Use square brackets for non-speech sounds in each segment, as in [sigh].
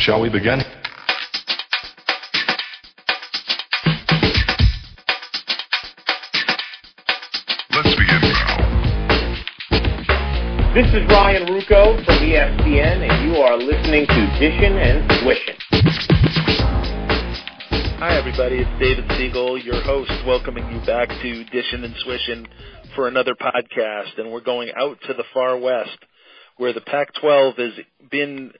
Shall we begin? Let's begin now. This is Ryan Ruocco from ESPN, and you are listening to Dishin' and Swishin'. Hi, everybody. It's David Siegel, your host, welcoming you back to Dishin' and Swishin' for another podcast. And we're going out to the far west, where the Pac-12 has been.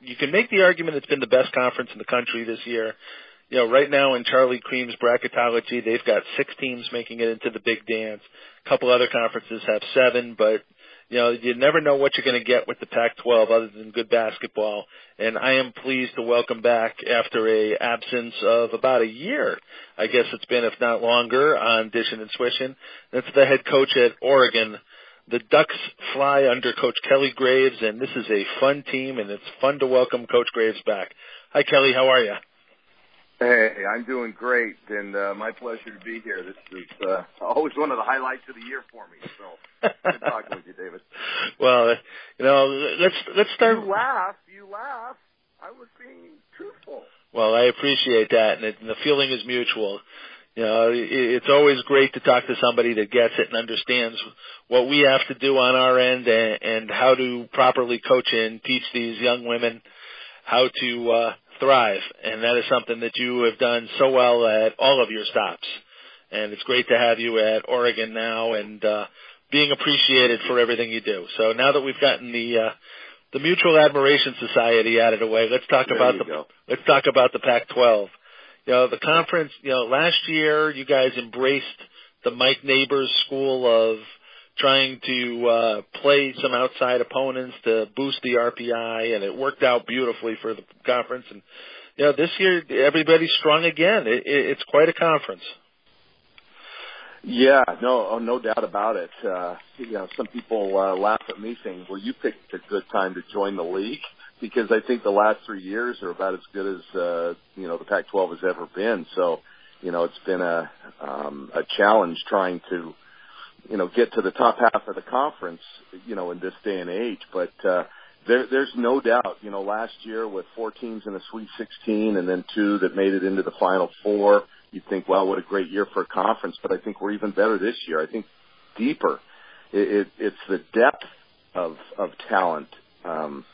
You can make the argument it's been the best conference in the country this year. You know, right now in Charlie Creme's bracketology, they've got six teams making it into the big dance. A couple other conferences have seven, but you know, you never know what you're going to get with the Pac-12 other than good basketball. And I am pleased to welcome back after a absence of about a year, I guess it's been, if not longer, on Dishin' and Swishin'. That's the head coach at Oregon. The Ducks fly under Coach Kelly Graves, and this is a fun team, and it's fun to welcome Coach Graves back. Hi, Kelly. How are you? Hey, I'm doing great, and uh, my pleasure to be here. This is uh, always one of the highlights of the year for me. So, good talking with you, David. [laughs] Well, you know, let's let's start. You laugh, you laugh. I was being truthful. Well, I appreciate that, and, it, and the feeling is mutual. You know, it's always great to talk to somebody that gets it and understands what we have to do on our end and, and how to properly coach and teach these young women how to uh, thrive. And that is something that you have done so well at all of your stops. And it's great to have you at Oregon now and uh, being appreciated for everything you do. So now that we've gotten the uh, the Mutual Admiration Society out of the way, let's talk There about the go. let's talk about the Pac-12. You know, the conference. You know, last year you guys embraced the Mike Neighbors school of trying to uh, play some outside opponents to boost the RPI, and it worked out beautifully for the conference. And you know, this year everybody's strong again. It, it, it's quite a conference. Yeah, no, oh, no doubt about it. Uh, you know, some people uh, laugh at me saying, "Well, you picked a good time to join the league," because I think the last three years are about as good as uh, you know the Pac-12 has ever been. So, you know, it's been a um, a challenge trying to you know get to the top half of the conference, you know, in this day and age. But uh, there, there's no doubt, you know, last year with four teams in the Sweet 16 and then two that made it into the Final Four, you'd think, well, what a great year for a conference. But I think we're even better this year. I think deeper. It, it, it's the depth of of talent um,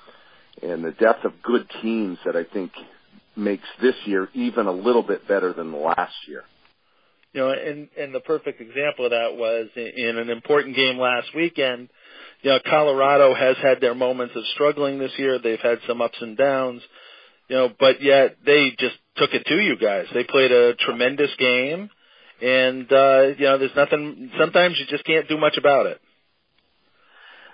and the depth of good teams that I think makes this year even a little bit better than last year. You know, and and the perfect example of that was in, an important game last weekend. You know, Colorado has had their moments of struggling this year. They've had some ups and downs. You know, but yet they just took it to you guys. They played a tremendous game, and uh, you know, there's nothing. Sometimes you just can't do much about it.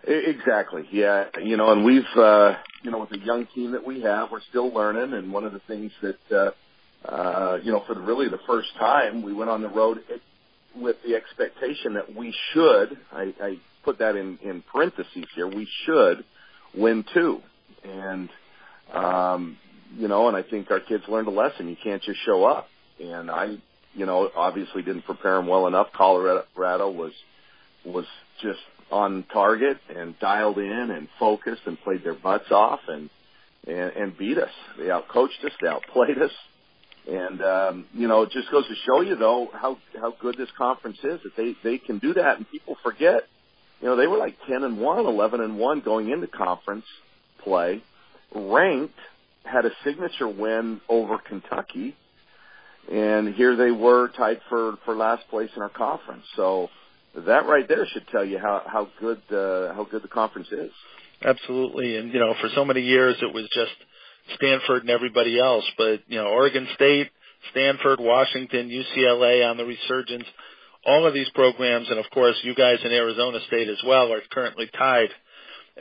Exactly. Yeah. You know, and we've, uh, you know, with the young team that we have, we're still learning. And one of the things that, uh, uh, you know, for the, really the first time, we went on the road it, with the expectation that we should, I, I put that in, in parentheses here, we should win two. And, um, you know, and I think our kids learned a lesson. You can't just show up. And I, you know, obviously didn't prepare them well enough. Colorado was, was just on target and dialed in and focused and played their butts off and and, and beat us. They outcoached us, they outplayed us, and um, you know it just goes to show you though how how good this conference is that they they can do that and people forget. You know they were like ten and one, eleven and one going into conference play, ranked, had a signature win over Kentucky, and here they were tied for for last place in our conference. So that right there should tell you how how good uh, how good the conference is. Absolutely, and you know, for so many years it was just Stanford and everybody else, but you know, Oregon State, Stanford, Washington, UCLA on the resurgence. All of these programs, and of course, you guys in Arizona State as well, are currently tied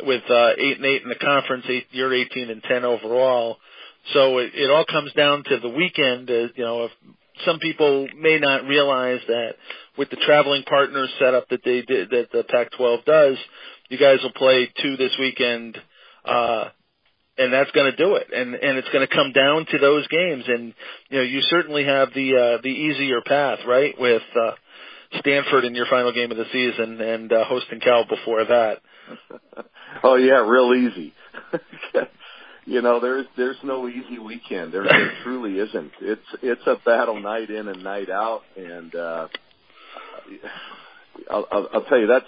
with uh, eight and eight in the conference. Eight, you're 18 and 10 overall. So it, it all comes down to the weekend. Uh, you know, if some people may not realize that with the traveling partners setup that they did, that the Pac-12 does, you guys will play two this weekend, uh, and that's going to do it. And and it's going to come down to those games. And you know, you certainly have the uh, the easier path, right, with uh, Stanford in your final game of the season and uh, hosting Cal before that. [laughs] oh yeah, real easy. [laughs] you know, there's there's no easy weekend. There, there [laughs] truly isn't. It's it's a battle night in and night out, and uh, [sighs] I'll, I'll, I'll tell you that's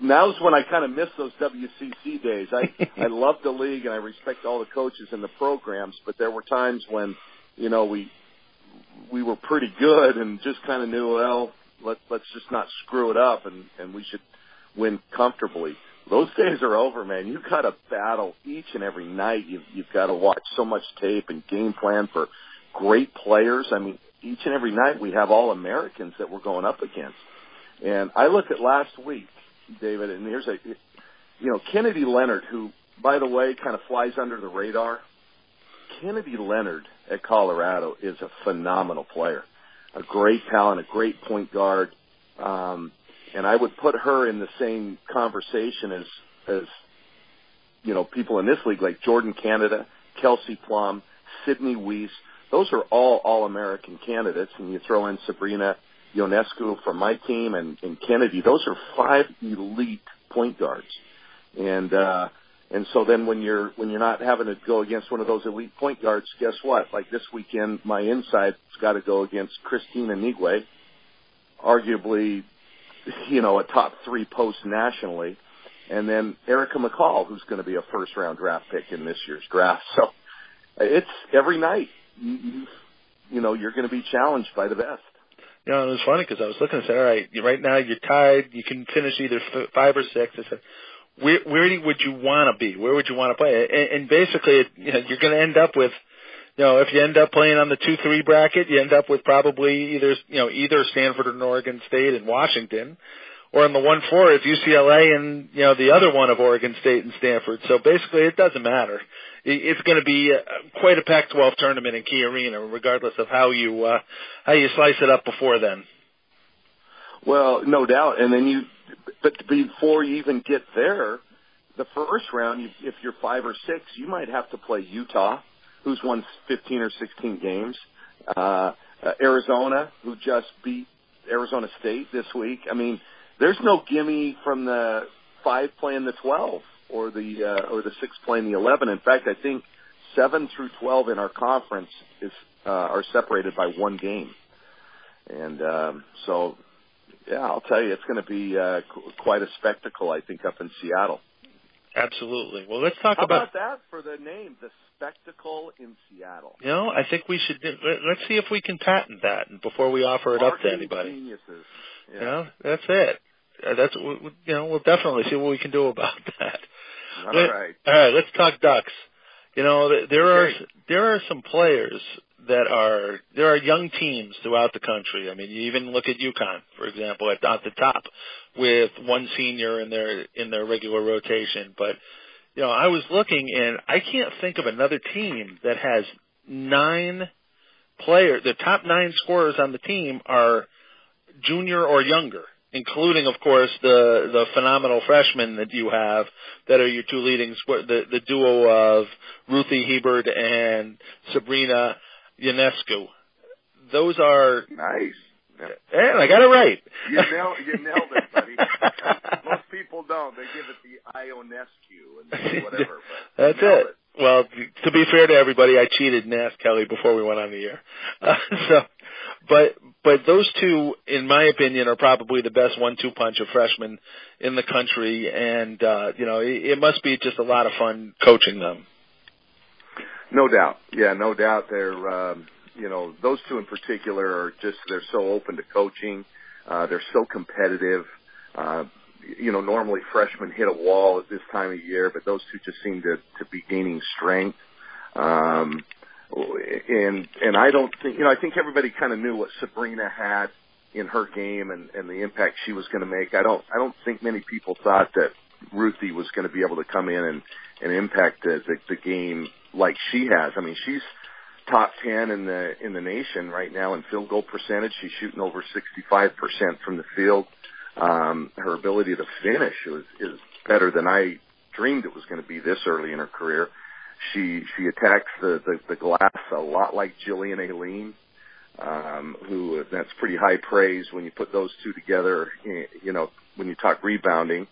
now's when I kind of miss those WCC days. I [laughs] I love the league and I respect all the coaches and the programs, but there were times when you know we we were pretty good and just kind of knew well let let's just not screw it up and and we should win comfortably. Those days are over, man. You've got to battle each and every night. You've, you've got to watch so much tape and game plan for great players. I mean, each and every night we have all Americans that we're going up against. And I look at last week, David, and here's a, you know, Kennedy Leonard, who, by the way, kind of flies under the radar. Kennedy Leonard at Colorado is a phenomenal player, a great talent, a great point guard. Um, and I would put her in the same conversation as as you know people in this league like Jordin Canada, Kelsey Plum, Sydney Wiese. Those are all all American candidates, and you throw in Sabrina Ionescu from my team and, and Kennedy. Those are five elite point guards, and uh, and so then when you're when you're not having to go against one of those elite point guards, guess what? Like this weekend, my inside's got to go against Christina Anigwe, arguably you know, a top three post nationally. And then Erica McCall, who's going to be a first round draft pick in this year's draft. So it's every night, you, you, you know, you're going to be challenged by the best. Know, it was funny because I was looking and said, all right, right now you're tied. You can finish either f- five or six. I said, where, where would you want to be? Where would you want to play? And, and basically, you know, you're going to end up with – you know, if you end up playing on the two three bracket, you end up with probably either you know either Stanford and Oregon State and Washington, or on the one four it's UCLA and you know the other one of Oregon State and Stanford. So basically, it doesn't matter. It's going to be quite a Pac-12 tournament in Key Arena, regardless of how you uh, how you slice it up before then. Well, no doubt. And then you, but before you even get there, the first round, if you're five or six, you might have to play Utah who's won 15 or 16 games. Uh, uh, Arizona, who just beat Arizona State this week. I mean, there's no gimme from the five playing the 12 or the uh, or the six playing the 11. In fact, I think seven through 12 in our conference is uh, are separated by one game. And um, so, yeah, I'll tell you, it's going to be uh, qu- quite a spectacle. I think up in Seattle. Absolutely. Well, let's talk How about, about that for the name, the spectacle in Seattle. You know, I think we should. Do, let's see if we can patent that before we offer it up to anybody. Geniuses. Yeah. You know, that's it. Uh, That's you know, we'll definitely see what we can do about [laughs] that. All Let- right. All right, let's talk Ducks. You know, th- there Okay. are there are some players that are there are young teams throughout the country. I mean, you even look at UConn, for example, at, at the top with one senior in their in their regular rotation. But you know, I was looking and I can't think of another team that has nine players. The top nine scorers on the team are junior or younger, including, of course, the the phenomenal freshmen that you have that are your two leading squ- the the duo of Ruthy Hebard and Sabrina Ionescu. Those are, Nice. and I got it right. You nailed, you nailed it, buddy. [laughs] Most people don't. They give it the Ionescu and [laughs] whatever. But That's nailed it. Well, to be fair to everybody, I cheated and asked Kelly before we went on the air. Uh, [laughs] so, but but those two, in my opinion, are probably the best one-two punch of freshmen in the country, and uh, you know, it, it must be just a lot of fun coaching them. No doubt. Yeah, no doubt. They're, um, you know, those two in particular are just, they're so open to coaching. Uh, they're so competitive. Uh, you know, normally freshmen hit a wall at this time of year, but those two just seem to, to be gaining strength. Um, and, and I don't think, you know, I think everybody kind of knew what Sabrina had in her game and, and the impact she was going to make. I don't, I don't think many people thought that Ruthy was going to be able to come in and, and impact the, the, the game like she has. I mean, she's top 10 in the, in the nation right now in field goal percentage. She's shooting over 65% from the field. Um, her ability to finish is, is better than I dreamed it was going to be this early in her career. She, she attacks the, the, the glass a lot like Jillian Alleyne. Um, who that's pretty high praise when you put those two together, you know, when you talk rebounding.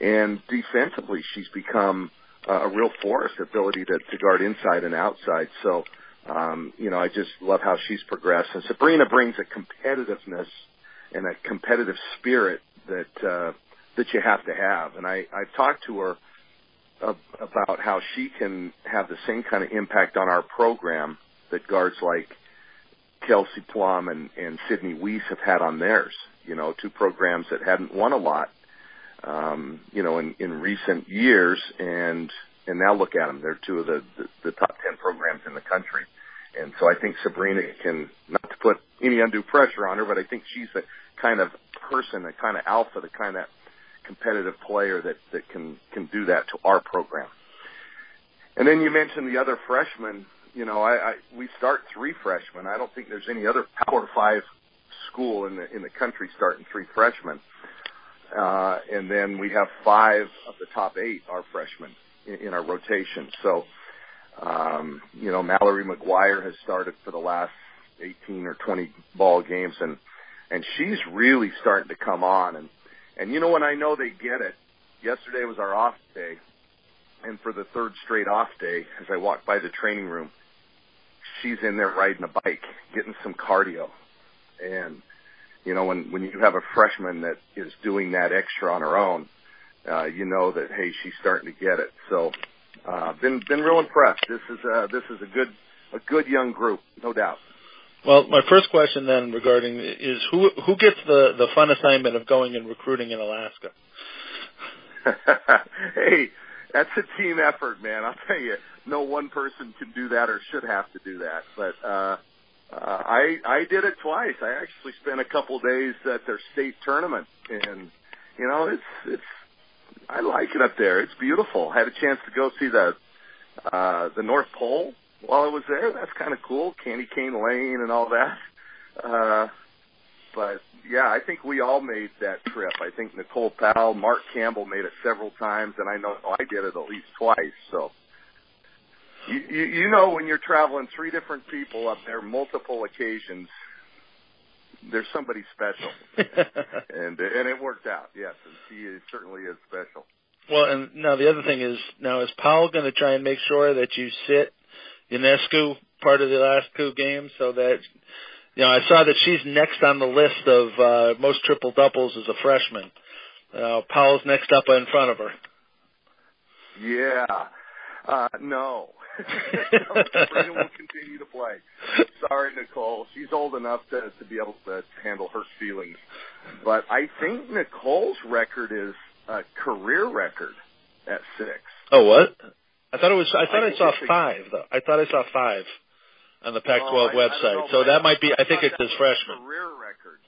And defensively, she's become a real force, ability to, to guard inside and outside. So, um, you know, I just love how she's progressed. And Sabrina brings a competitiveness and a competitive spirit that uh, that you have to have. And I I've talked to her about how she can have the same kind of impact on our program that guards like Kelsey Plum and, and Sydney Wiese have had on theirs. You know, two programs that hadn't won a lot, um, you know, in, in recent years, and and now look at them. They're two of the, the the top ten programs in the country. And so I think Sabrina can, not to put any undue pressure on her, but I think she's the kind of person, the kind of alpha, the kind of competitive player that, that can, can do that to our program. And then you mentioned the other freshmen. You know, I, I we start three freshmen. I don't think there's any other Power Five school in the in the country starting three freshmen. Uh, and then we have five of the top eight are freshmen in, in our rotation. So, um, you know, Mallory McGwire has started for the last 18 or 20 ball games, and and she's really starting to come on. And and you know when I know they get it, yesterday was our off day, and for the third straight off day, as I walked by the training room, she's in there riding a bike, getting some cardio. And, you know, when, when you have a freshman that is doing that extra on her own, uh, you know that, hey, she's starting to get it. So, uh, been, been real impressed. This is, uh, this is a good, a good young group, no doubt. Well, my first question then regarding is who who gets the the fun assignment of going and recruiting in Alaska? [laughs] hey, that's a team effort, man. I'll tell you, no one person can do that or should have to do that. But uh, uh, I I did it twice. I actually spent a couple days at their state tournament, and you know it's it's I like it up there. It's beautiful. I had a chance to go see the uh, the North Pole while I was there. That's kind of cool, Candy Cane Lane and all that. Uh, but yeah, I think we all made that trip. I think Nicole Powell, Mark Campbell made it several times, and I know I did it at least twice. So you, you, you know when you're traveling three different people up there, multiple occasions, there's somebody special, [laughs] and and it worked out. Yes, and she is, certainly is special. Well, and now the other thing is, now is Powell going to try and make sure that you sit Ionescu part of the last two games so that you know, I saw that she's next on the list of uh, most triple doubles as a freshman. Uh, Powell's next up in front of her. Yeah. Uh, no. [laughs] Sabrina will continue to play. Sorry, Nicole. She's old enough to, to be able to handle her feelings. But I think Nicole's record is a career record at six. Oh, what? I thought it was. I thought I, I saw five. Though. I thought I saw five on the Pac-12 oh, I, website. I know, so that might be. I, I think it's his freshman career record.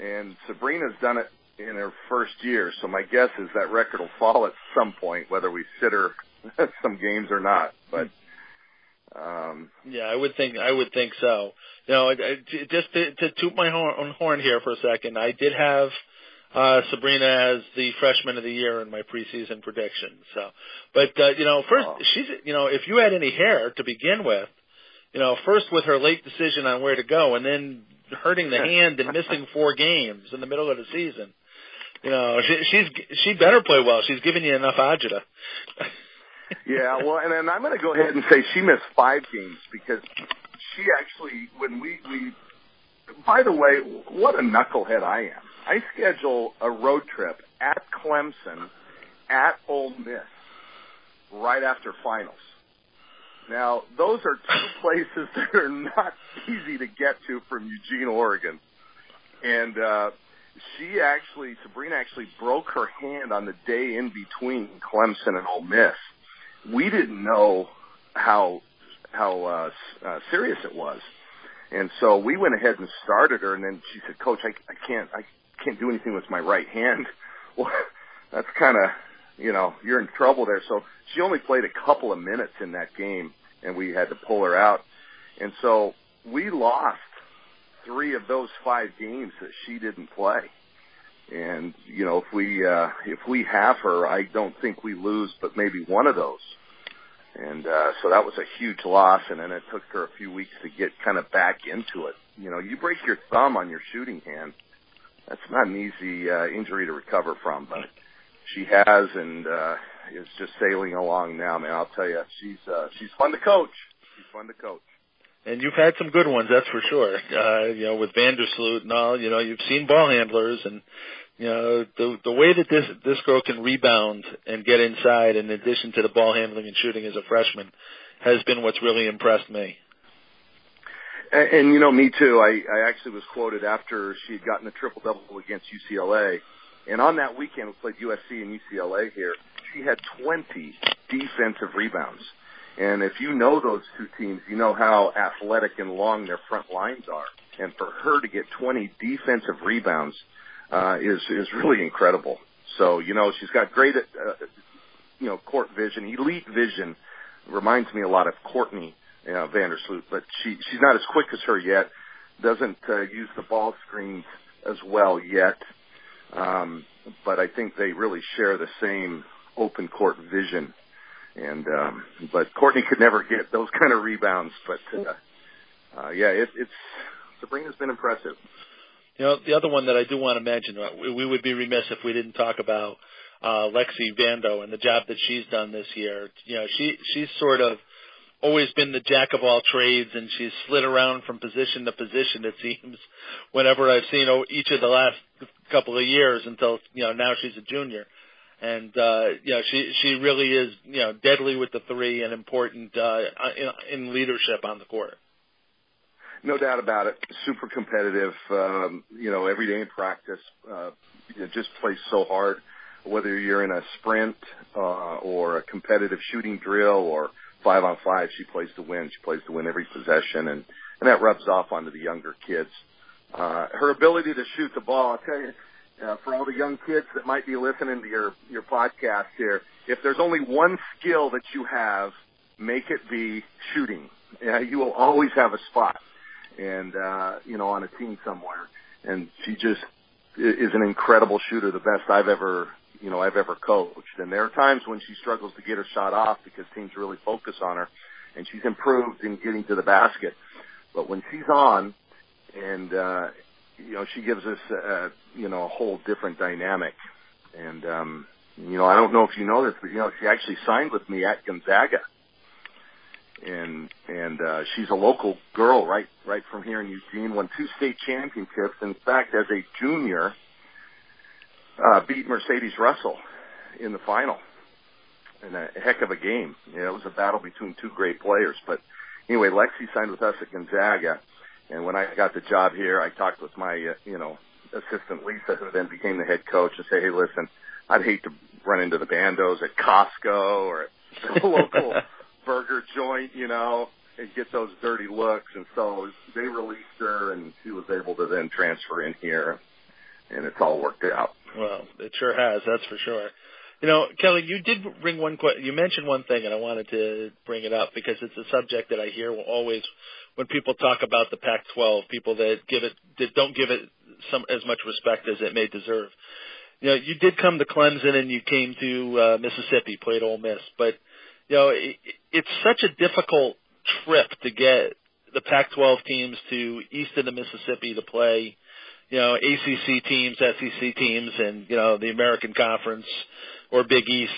And Sabrina's done it in her first year, so my guess is that record will fall at some point, whether we sit her [laughs] some games or not. But um yeah, I would think I would think so. You know, just to, to toot my horn, horn here for a second, I did have uh, Sabrina as the freshman of the year in my preseason prediction. So, but uh, you know, first Oh. she's you know, if you had any hair to begin with, you know, first with her late decision on where to go, and then hurting the [laughs] hand and missing four games in the middle of the season. You know, she, she's she better play well. She's giving you enough agita. [laughs] yeah, well, and then I'm going to go ahead and say she missed five games because she actually, when we we, by the way, what a knucklehead I am. I schedule a road trip at Clemson, at Ole Miss, right after finals. Now, those are two [laughs] places that are not easy to get to from Eugene, Oregon. And uh, she actually, Sabrina actually broke her hand on the day in between Clemson and Ole Miss. We didn't know how how uh, uh, serious it was, and so we went ahead and started her. And then she said, "Coach, I, I can't, I can't do anything with my right hand." [laughs] Well, that's kind of you know, you're in trouble there. So she only played a couple of minutes in that game, and we had to pull her out. And so we lost three of those five games that she didn't play. And you know, if we uh, if we have her, I don't think we lose, but maybe one of those. And uh, so that was a huge loss, and then it took her a few weeks to get kind of back into it. You know, you break your thumb on your shooting hand. That's not an easy uh, injury to recover from, but she has, and uh, is just sailing along now, man. I'll tell you, she's uh, she's fun to coach. She's fun to coach. And you've had some good ones, that's for sure. Uh, you know, with Vandersloot and all, you know, you've seen ball handlers and you know, the the way that this this girl can rebound and get inside in addition to the ball handling and shooting as a freshman has been what's really impressed me. And, you know, me too. I, I actually was quoted after she had gotten a triple double against UCLA, and on that weekend we played USC and UCLA here. She had 20 defensive rebounds. And if you know those two teams, you know how athletic and long their front lines are. And for her to get 20 defensive rebounds uh, is is really incredible. So you know she's got great, uh, you know, court vision, elite vision. Reminds me a lot of Courtney uh, Vandersloot, but she she's not as quick as her yet. Doesn't uh, use the ball screens as well yet. Um, but I think they really share the same open court vision. And um, but Courtney could never get those kind of rebounds. But uh, uh, yeah, it, it's Sabrina's been impressive. You know, the other one that I do want to mention, uh, we would be remiss if we didn't talk about uh, Lexi Bando and the job that she's done this year. You know, she she's sort of always been the jack of all trades, and she's slid around from position to position. It seems whenever I've seen each of the last couple of years until you know now she's a junior, and uh, you know she she really is you know deadly with the three and important uh, in, in leadership on the court. No doubt about it. Super competitive. Um, you know, every day in practice, uh, you know, just plays so hard. Whether you're in a sprint uh, or a competitive shooting drill or five on five, she plays to win. She plays to win every possession, and and that rubs off onto the younger kids. Uh, her ability to shoot the ball, I'll tell you, uh, for all the young kids that might be listening to your your podcast here, if there's only one skill that you have, make it be shooting. Yeah, you will always have a spot, and uh, you know, on a team somewhere. And she just is an incredible shooter, the best I've ever you know I've ever coached. And there are times when she struggles to get her shot off because teams really focus on her, and she's improved in getting to the basket. But when she's on, and uh, you know she gives us uh, you know a whole different dynamic. And um, you know I don't know if you know this, but you know she actually signed with me at Gonzaga. And and uh, she's a local girl, right right from here in Eugene. Won two state championships. In fact, as a junior, uh, beat Mercedes Russell in the final in a heck of a game. You know, it was a battle between two great players. But anyway, Lexi signed with us at Gonzaga, and when I got the job here, I talked with my uh, you know assistant Lisa, who then became the head coach, and say, hey, listen, I'd hate to run into the Bandos at Costco or at [laughs] the local [laughs] burger joint, you know, and get those dirty looks. And so they released her, and she was able to then transfer in here, and it's all worked out. Well, it sure has. That's for sure. You know, Kelly, you did bring one. You mentioned one thing, and I wanted to bring it up because it's a subject that I hear always when people talk about the Pac-12. People that give it that don't give it some as much respect as it may deserve. You know, you did come to Clemson and you came to uh, Mississippi, played Ole Miss, but you know, it, it's such a difficult trip to get the Pac-12 teams to east of the Mississippi to play you know, ACC teams, SEC teams, and you know the American Conference or Big East.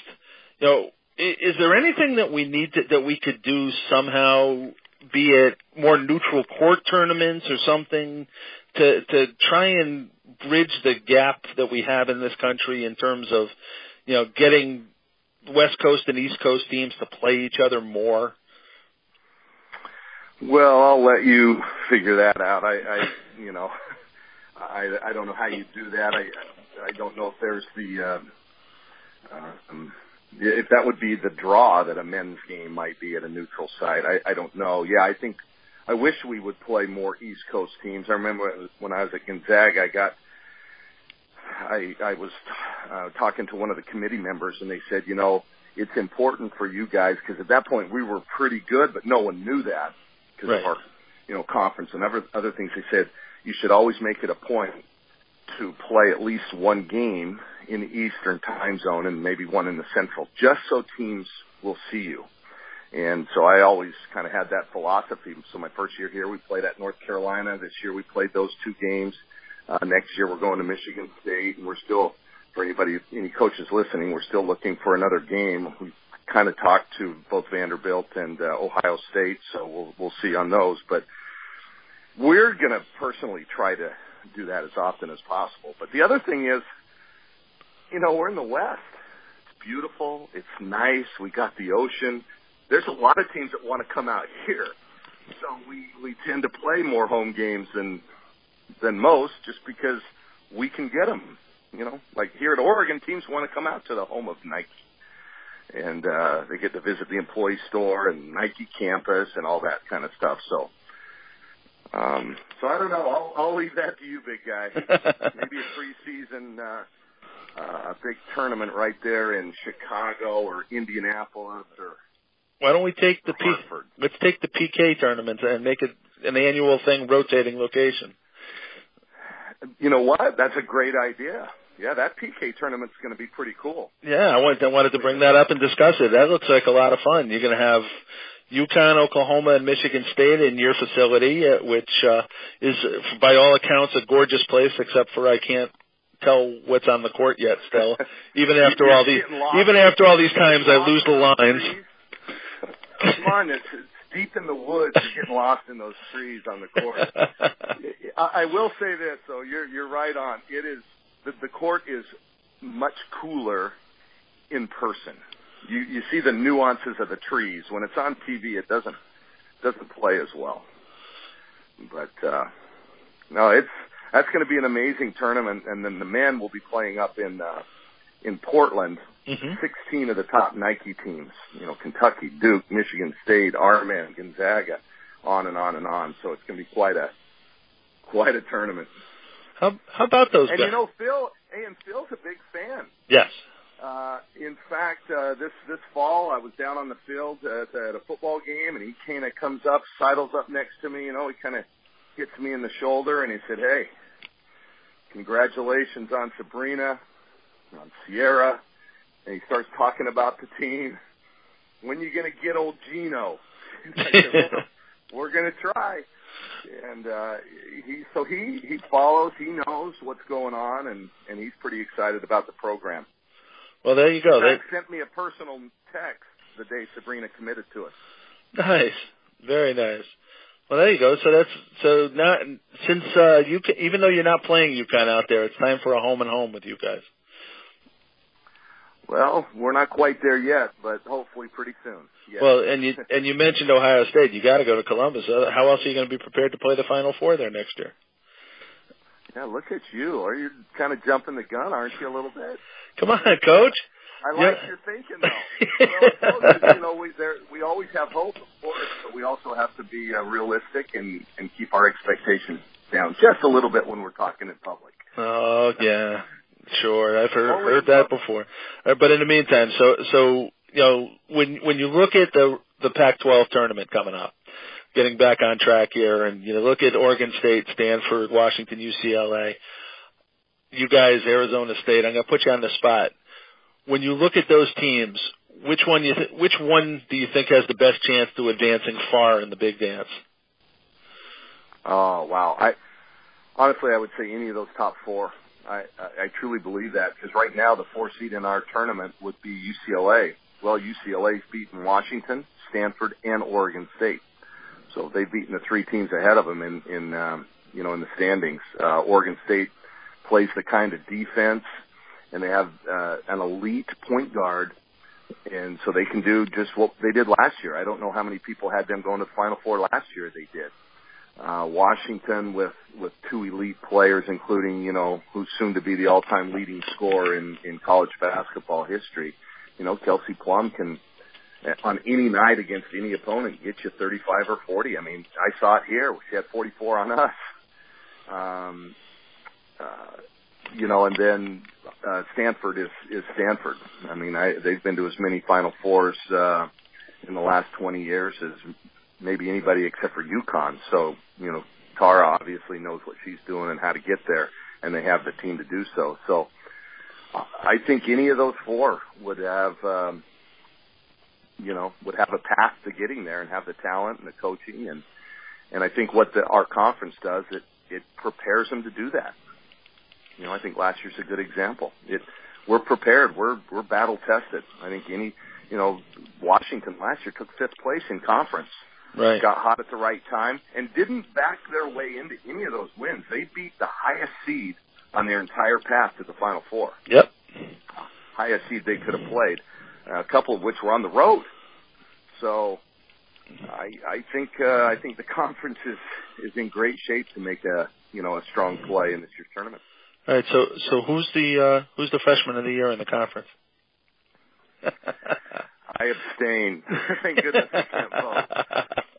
You know, is, is there anything that we need to that we could do somehow, be it more neutral court tournaments or something, to to try and bridge the gap that we have in this country in terms of, you know, getting West Coast and East Coast teams to play each other more? Well, I'll let you figure that out. I, I you know, I, I don't know how you do that. I I don't know if there's the uh, um, if that would be the draw that a men's game might be at a neutral site. I, I don't know. Yeah, I think I wish we would play more East Coast teams. I remember when I was at Gonzaga, I got I I was uh, talking to one of the committee members, and they said, you know, it's important for you guys because at that point we were pretty good, but no one knew that because right. of our you know conference and other other things. They said you should always make it a point to play at least one game in the Eastern time zone and maybe one in the Central, just so teams will see you. And so I always kind of had that philosophy. So my first year here, we played at North Carolina. This year we played those two games. Uh, next year we're going to Michigan State and we're still for anybody, any coaches listening, we're still looking for another game. We kind of talked to both Vanderbilt and uh, Ohio State, so we'll we'll see on those. But we're going to personally try to do that as often as possible. But the other thing is, you know, we're in the West. It's beautiful. It's nice. We got the ocean. There's a lot of teams that want to come out here. So we, we tend to play more home games than, than most just because we can get them. You know, like here at Oregon, teams want to come out to the home of Nike. And, uh, they get to visit the employee store and Nike campus and all that kind of stuff. So, um, so I don't know. I'll, I'll leave that to you, big guy. [laughs] Maybe a preseason, uh, uh, a big tournament right there in Chicago or Indianapolis or Why don't we take the P- let's take the PK tournament and make it an annual thing, rotating location. You know what? That's a great idea. Yeah, that PK tournament's going to be pretty cool. Yeah, I wanted I wanted to bring that up and discuss it. That looks like a lot of fun. You're going to have UConn, Oklahoma, and Michigan State in your facility, uh, which uh, is, by all accounts, a gorgeous place. Except for I can't tell what's on the court yet. Still, [laughs] even after all these, even after all these times, I lose the lines. [laughs] Come on, it's, it's deep in the woods. You're getting lost in those trees on the court. [laughs] I, I will say this, though. You're you're right on. It is the, the court is much cooler in person. You you see the nuances of the trees. When it's on TV, it doesn't doesn't play as well. But uh, no, it's that's going to be an amazing tournament, and then the men will be playing up in uh, in Portland. hmm 16 of the top Nike teams, you know, Kentucky, Duke, Michigan State, Armin, Gonzaga, on and on and on. So it's going to be quite a, quite a tournament. How how about those And guys? you know, Phil, and Phil's a big fan. yes. Uh, in fact, uh, this, this fall I was down on the field at, at a football game and he kind of comes up, sidles up next to me, you know, he kind of hits me in the shoulder and he said, hey, congratulations on Sabrina, on Sierra. And he starts talking about the team. When you to get old Gino? [laughs] I said, "Well, We're to try. And uh, he so he he follows. He knows what's going on, and and he's pretty excited about the program. Well, there you go. They, sent me a personal text the day Sabrina committed to us. Nice, very nice. Well, there you go. So that's so now since uh, you ca even though you're not playing UConn out there, it's time for a home and home with you guys. Well, we're not quite there yet, but hopefully pretty soon. Yes. Well, and you [laughs] and you mentioned Ohio State. You got to go to Columbus. Uh, How else are you going to be prepared to play the Final Four there next year? yeah, look at you. Are you kind of jumping the gun, aren't you, a little bit? Come on, Coach. I like Yeah. your thinking, though. well, you, know, we there we always have hope, of course, but we also have to be uh, realistic and and keep our expectations down just a little bit when we're talking in public. Oh yeah, sure. I've heard Always heard that before. Uh, but in the meantime, so so you know when when you look at the the Pac-12 tournament coming up, getting back on track here, and you know look at Oregon State, Stanford, Washington, UCLA, you guys, Arizona State. I'm going to put you on the spot. When you look at those teams, which one you th- which one do you think has the best chance to advancing far in the big dance? Oh wow! I honestly, I would say any of those top four. I I, I truly believe that because right now the four seed in our tournament would be UCLA. Well, UCLA's beaten Washington, Stanford, and Oregon State, so they've beaten the three teams ahead of them in in um, you know in the standings. Uh, Oregon State plays the kind of defense, and they have uh, an elite point guard. And so they can do just what they did last year. I don't know how many people had them going to the Final Four last year. They did uh, Washington with with two elite players, including you know who's soon to be the all-time leading scorer in in college basketball history. You know, Kelsey Plum can uh, on any night against any opponent get you 35 or 40. I mean, I saw it here. She had 44 on us. Um, uh, you know, and then uh, Stanford is is Stanford. I mean, I, they've been to as many Final Fours uh, in the last 20 years as maybe anybody except for UConn. So, you know, Tara obviously knows what she's doing and how to get there, and they have the team to do so. So, I think any of those four would have, um, you know, would have a path to getting there and have the talent and the coaching and and I think what the, our conference does it it prepares them to do that. You know, I think last year's a good example. It, we're prepared. We're we're battle tested. I think any, you know, Washington last year took fifth place in conference. Right. Got hot at the right time and didn't back their way into any of those wins. They beat the highest seed on their entire path to the Final Four. Yep. Highest seed they could have played, uh, a couple of which were on the road. So, I I think uh, I think the [laughs] conference is is in great shape to make a you know a strong play in this year's tournament. All right. So so who's the uh, who's the freshman of the year in the conference? [laughs] I abstain. [laughs] Thank goodness I can't vote.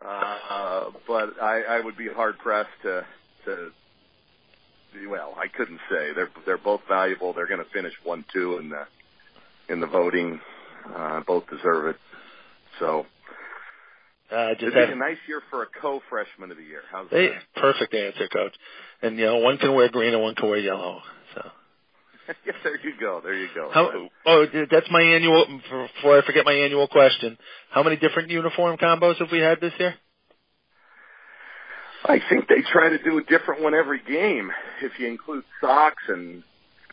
Uh, but I, I would be hard pressed to to. Well, I couldn't say they're they're both valuable. They're going to finish one two in the in the voting. Uh, both deserve it. So Uh, it'd be a nice year for a co-freshman of the year. How's they, that? perfect answer, coach. And you know, one can wear green and one can wear yellow. So [laughs] yeah, there you go. There you go. how? Oh, that's my annual. Before I forget my annual question, how many different uniform combos have we had this year? I think they try to do a different one every game, if you include socks and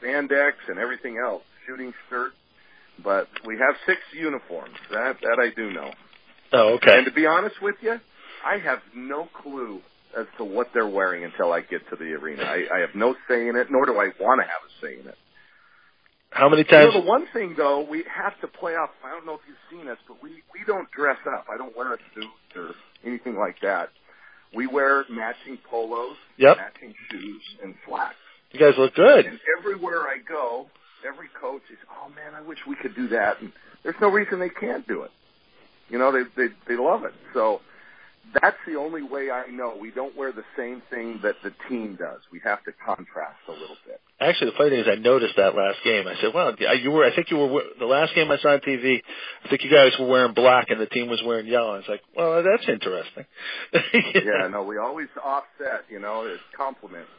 spandex and everything else, shooting shirt. But we have six uniforms. That that I do know. Oh, okay. And to be honest with you, I have no clue as to what they're wearing until I get to the arena. I, I have no say in it, nor do I want to have a say in it. How many times? You know, the one thing though, we have to play off. I don't know if you've seen us, but we we don't dress up. I don't wear a suit or anything like that. We wear matching polos, Yep. matching shoes, and slacks. You guys look good. And everywhere I go, every coach is, "Oh man, I wish we could do that." And there's no reason they can't do it. You know, they they they love it. So that's the only way I know we don't wear the same thing that the team does. We have to contrast a little bit. Actually, the funny thing is, I noticed that last game. I said, "Well, you were." I think you were the last game I saw on TV. I think you guys were wearing black, and the team was wearing yellow. I was like, "Well, that's interesting." [laughs] yeah, no, we always offset, you know, as compliments.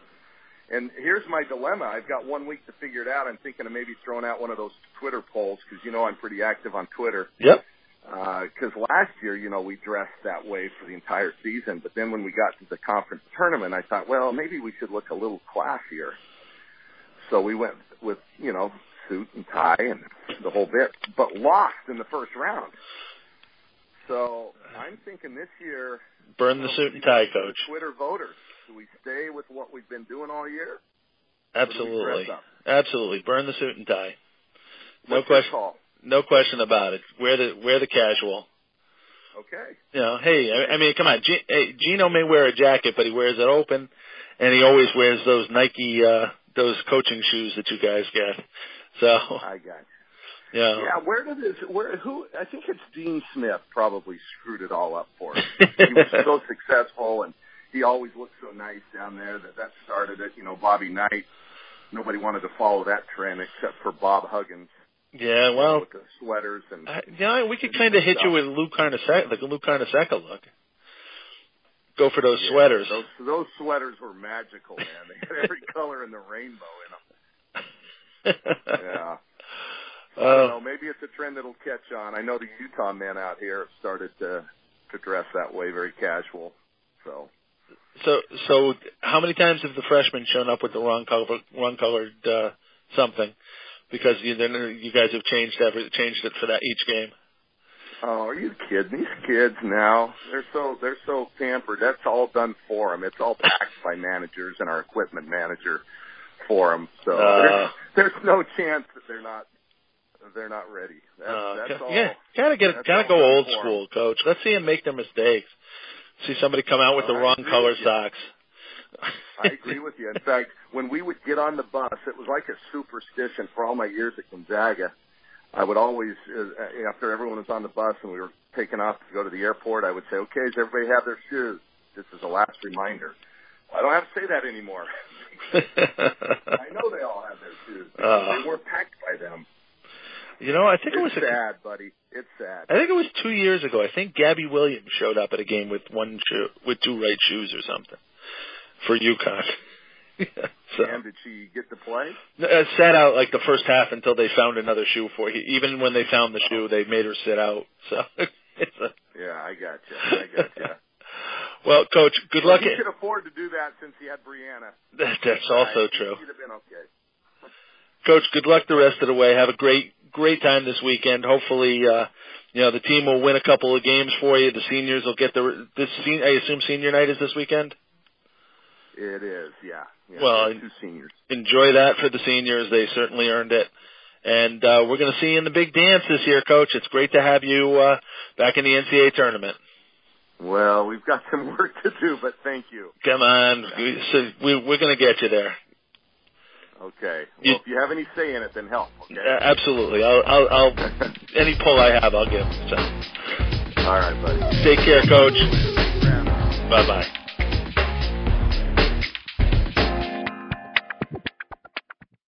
And here's my dilemma. I've got one week to figure it out. I'm thinking of maybe throwing out one of those Twitter polls because, you know, I'm pretty active on Twitter. Yep. Uh, because last year, you know, we dressed that way for the entire season. But then when we got to the conference tournament, I thought, well, maybe we should look a little classier. So we went with, you know, suit and tie and the whole bit, but lost in the first round. So I'm thinking this year, Burn the suit and tie, coach. Twitter voters. Do we stay with what we've been doing all year? Absolutely, absolutely. Burn the suit and tie. No What's question. No question about it. Wear the wear the casual. Okay. You know, hey, I, I mean, come on. G, hey, Gino may wear a jacket, but he wears it open, and he always wears those Nike, uh, those coaching shoes that you guys get. So, I got you. yeah. Yeah, where did this? Where who? I think it's Dean Smith probably screwed it all up for us. [laughs] he was so successful, and he always looked so nice down there that that started it. You know, Bobby Knight. Nobody wanted to follow that trend except for Bob Huggins Yeah, well, with the sweaters and. I, you know, we could kind of hit you with Luke Carnesecca, like a Luke Carnesecca look. Go for those Yeah, sweaters. Those those sweaters were magical, man. They had every [laughs] color in the rainbow in them. [laughs] Yeah. I don't know. uh, Maybe it's a trend that'll catch on. I know the Utah men out here have started to to dress that way, very casual. So so, so how many times have the freshmen shown up with the wrong color, wrong colored uh, something? Because you, then you guys have changed every changed it for that each game. Oh, are you kidding? These kids now, they're so they're so pampered. That's all done for them. It's all packed by managers and our equipment manager for them. So Uh. there's, there's no chance that they're not they're not ready. That's, Uh, that's all. yeah, gotta get, gotta go old school, coach. Let's see them make their mistakes. See somebody come out with the wrong color socks. I agree with you. In fact, when we would get on the bus, it was like a superstition for all my years at Gonzaga. I would always, uh, after everyone was on the bus and we were taking off to go to the airport, I would say, "Okay, does everybody have their shoes?" This is a last reminder. I don't have to say that anymore. [laughs] I know they all have their shoes. Uh. they were packed by them. you know, I think it was It's a, sad, buddy. It's sad. I think it was two years ago. I think Gabby Williams showed up at a game with one shoe, with two right shoes or something for UConn. [laughs] [laughs] so And did she get to play? uh, sat out like the first half until they found another shoe for you. Even when they found the shoe, they made her sit out. So [laughs] it's a Yeah, I got you. I got you. well, coach. Good luck. He could afford to do that since he had Breanna. That, that's also Right. true. He'd have been okay. Coach, good luck the rest of the way. Have a great, great time this weekend. Hopefully, uh, you know, the team will win a couple of games for you. The seniors will get the, this, I assume senior night is this weekend? It is, yeah. yeah well, two seniors. Enjoy that for the seniors. They certainly earned it. And, uh, we're going to see you in the big dance this year, Coach. It's great to have you, uh, back in the NCAA tournament. Well, we've got some [laughs] work to do, but thank you. Come on. So we, we're going to get you there. Okay. Well, you, if you have any say in it, then help. Okay. Absolutely. I'll, I'll, I'll [laughs] any pull I have, I'll give. So. All right, buddy. Take care, Coach. Bye bye.